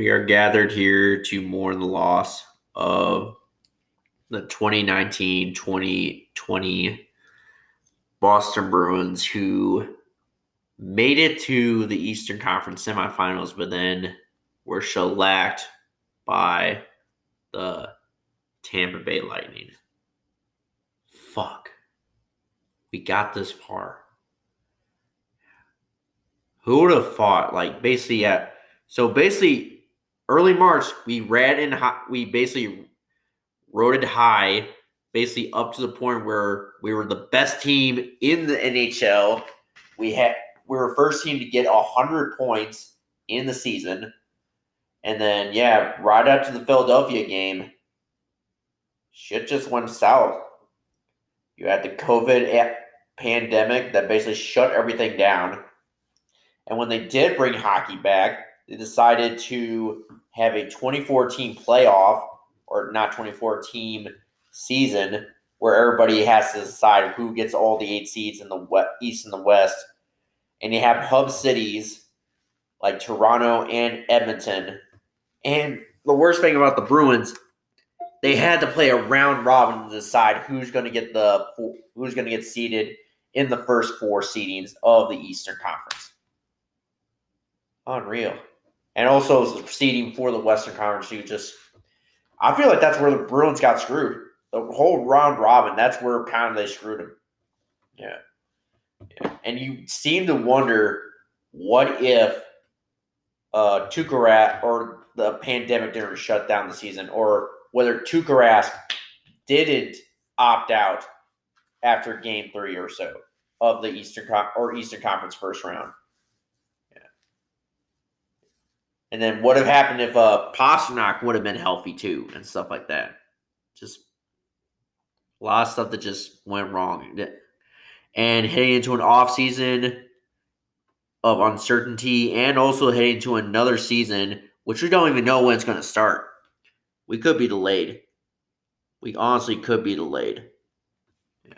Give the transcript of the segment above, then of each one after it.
We are gathered here to mourn the loss of the 2019 2020 Boston Bruins, who made it to the Eastern Conference semifinals, but then were shellacked by the Tampa Bay Lightning. Fuck. We got this far. Who would have thought? Like, basically, yeah. So basically, early March, we ran in high, we basically rode it high, basically up to the point where we were the best team in the NHL. We had we were first team to get hundred points in the season, and then yeah, right after the Philadelphia game, shit just went south. You had the COVID pandemic that basically shut everything down, and when they did bring hockey back, they decided to have a 2014 playoff or not 2014 season where everybody has to decide who gets all the eight seeds in the west, east and the west. And you have hub cities like toronto and edmonton. And the worst thing about the bruins they had to play a round robin to decide who's going to get the who's going to get seeded in the first four seedings of the eastern conference. Unreal and also seeding for the Western Conference. You just, I feel like that's where the Bruins got screwed. The whole round robin, that's where kind of they screwed them. Yeah. yeah. And you seem to wonder what if uh Tuukka or the pandemic didn't shut down the season, or whether Tuukka didn't opt out after game three or so of the Eastern or Eastern Conference first round. And then what would have happened if uh Pastrnak would have been healthy too and stuff like that. Just a lot of stuff that just went wrong. And heading into an off season of uncertainty and also heading to another season, which we don't even know when it's going to start. We could be delayed. We honestly could be delayed. Yeah.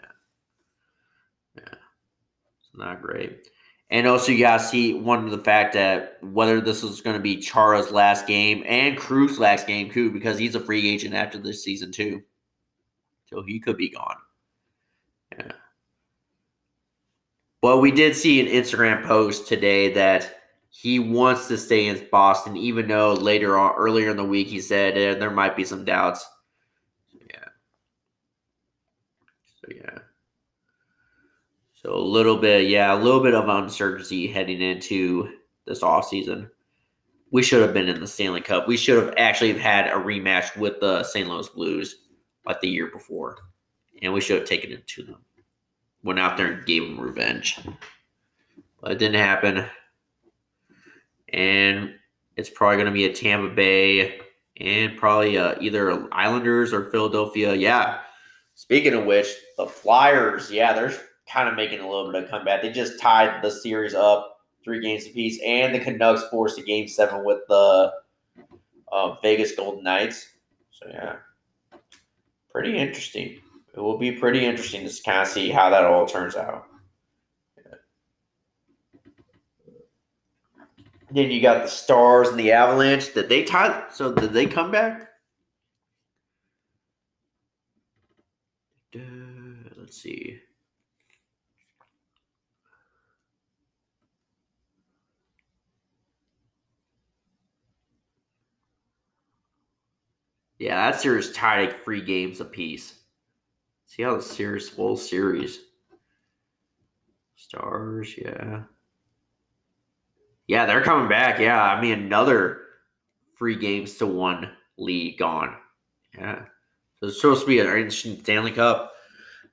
Yeah. It's not great. And also, you got to see one of the fact that whether this is going to be Chara's last game and Krug's last game too, because he's a free agent after this season too. So he could be gone. Yeah. But we did see an Instagram post today that he wants to stay in Boston, even though later on, earlier in the week, he said uh, there might be some doubts. Yeah. So yeah. So a little bit, yeah, a little bit of uncertainty heading into this off season. We should have been in the Stanley Cup. We should have actually had a rematch with the St. Louis Blues like the year before. And we should have taken it to them. Went out there and gave them revenge. But it didn't happen. And it's probably going to be a Tampa Bay and probably uh, either Islanders or Philadelphia. Yeah. Speaking of which, the Flyers, yeah, there's kind of making a little bit of comeback. They just tied the series up three games apiece, and the Canucks forced a game seven with the uh, Vegas Golden Knights. So yeah, pretty interesting. It will be pretty interesting to kind of see how that all turns out. Then you got the Stars and the Avalanche. Did they tie? So did they come back? Let's see. Yeah, that series tied three games apiece. See how the series, full series. Stars, yeah. Yeah, they're coming back. Yeah, I mean, another three games to one lead gone. Yeah. So it's supposed to be an interesting Stanley Cup.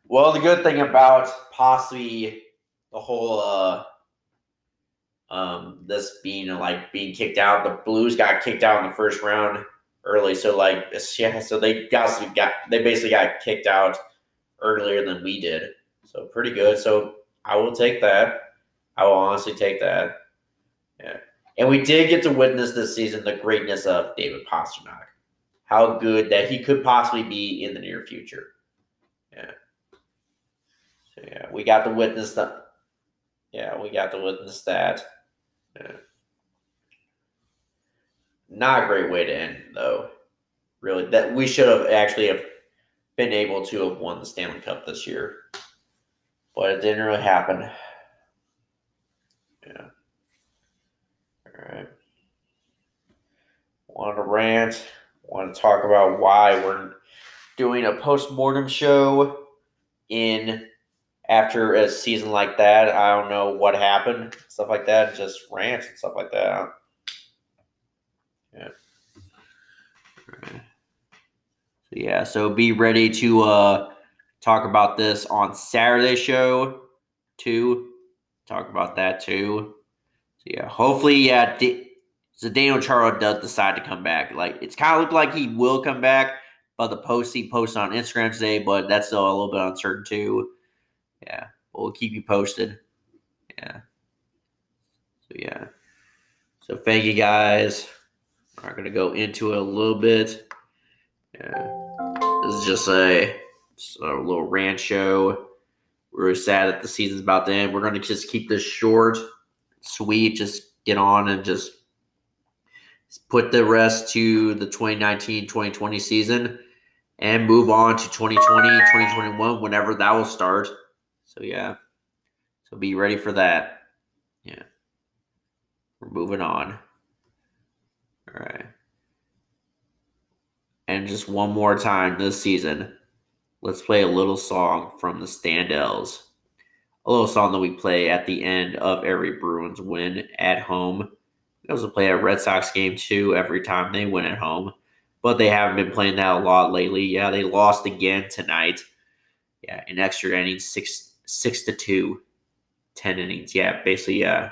Well, the good thing about possibly the whole uh um this being like being kicked out, the Blues got kicked out in the first round early. So like yeah, so they got got they basically got kicked out earlier than we did. So pretty good. So I will take that. I will honestly take that. Yeah. And we did get to witness this season the greatness of David Pastrnak. How good that he could possibly be in the near future. Yeah. So yeah, we got to witness that. Yeah, we got to witness that. Yeah. Not a great way to end, though. Really, that we should have actually have been able to have won the Stanley Cup this year, but it didn't really happen. Yeah. All right. Want to rant? Want to talk about why we're doing a post mortem show in after a season like that. I don't know what happened, stuff like that, just rants and stuff like that. Yeah. So yeah, so be ready to uh talk about this on Saturday show too. Talk about that too. So yeah, hopefully, yeah, D- Daniel Chara does decide to come back. Like it's kind of looked like he will come back, but the post he posted on Instagram today, but that's still a little bit uncertain too. Yeah, we'll keep you posted. Yeah. So yeah. So thank you guys. We're gonna go into it a little bit. Yeah. This is just a, just a little rant show. We're sad that the season's about to end. We're gonna just keep this short, sweet. Just get on and just put the rest to the 2019-2020 season and move on to 2020, 2021, whenever that will start. So yeah. So be ready for that. Yeah. We're moving on. All right. And just one more time this season, let's play a little song from the Standells. A little song that we play at the end of every Bruins win at home. We also play a Red Sox game too every time they win at home. But they haven't been playing that a lot lately. Yeah, they lost again tonight. Yeah, in extra innings, six six to two, 10 innings. Yeah, basically, yeah.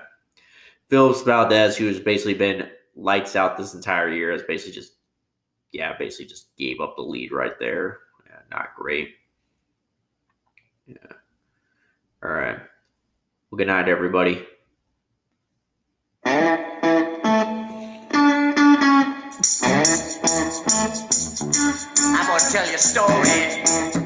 Phillips Valdez, who has basically been lights out this entire year, has basically just, yeah, basically just gave up the lead right there. Yeah, not great. Yeah. All right. Well, good night, everybody. I'm to tell you a story.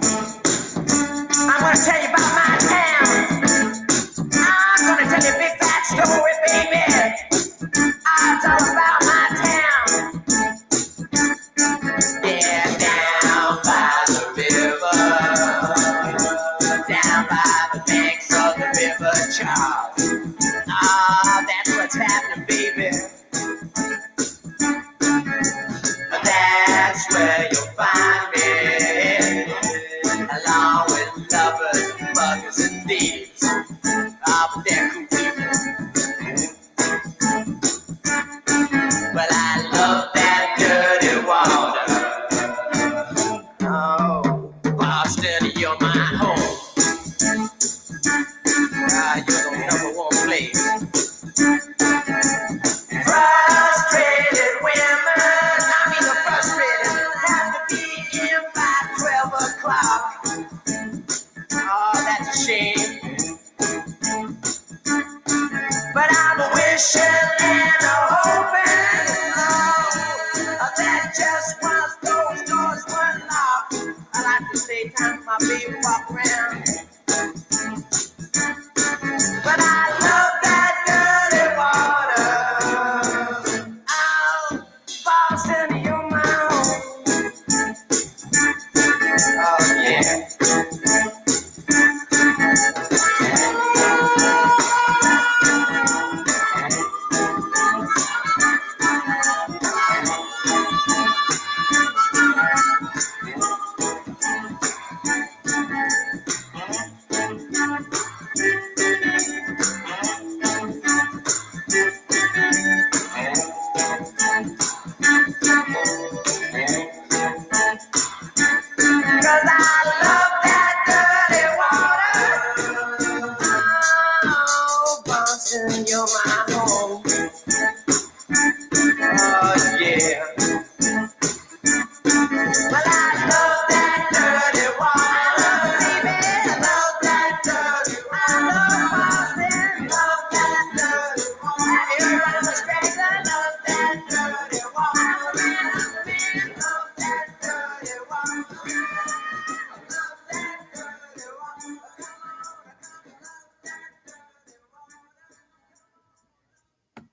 Ah, that's what's happening, baby. O'clock. Oh, that's a shame. But I'm wishing Cause I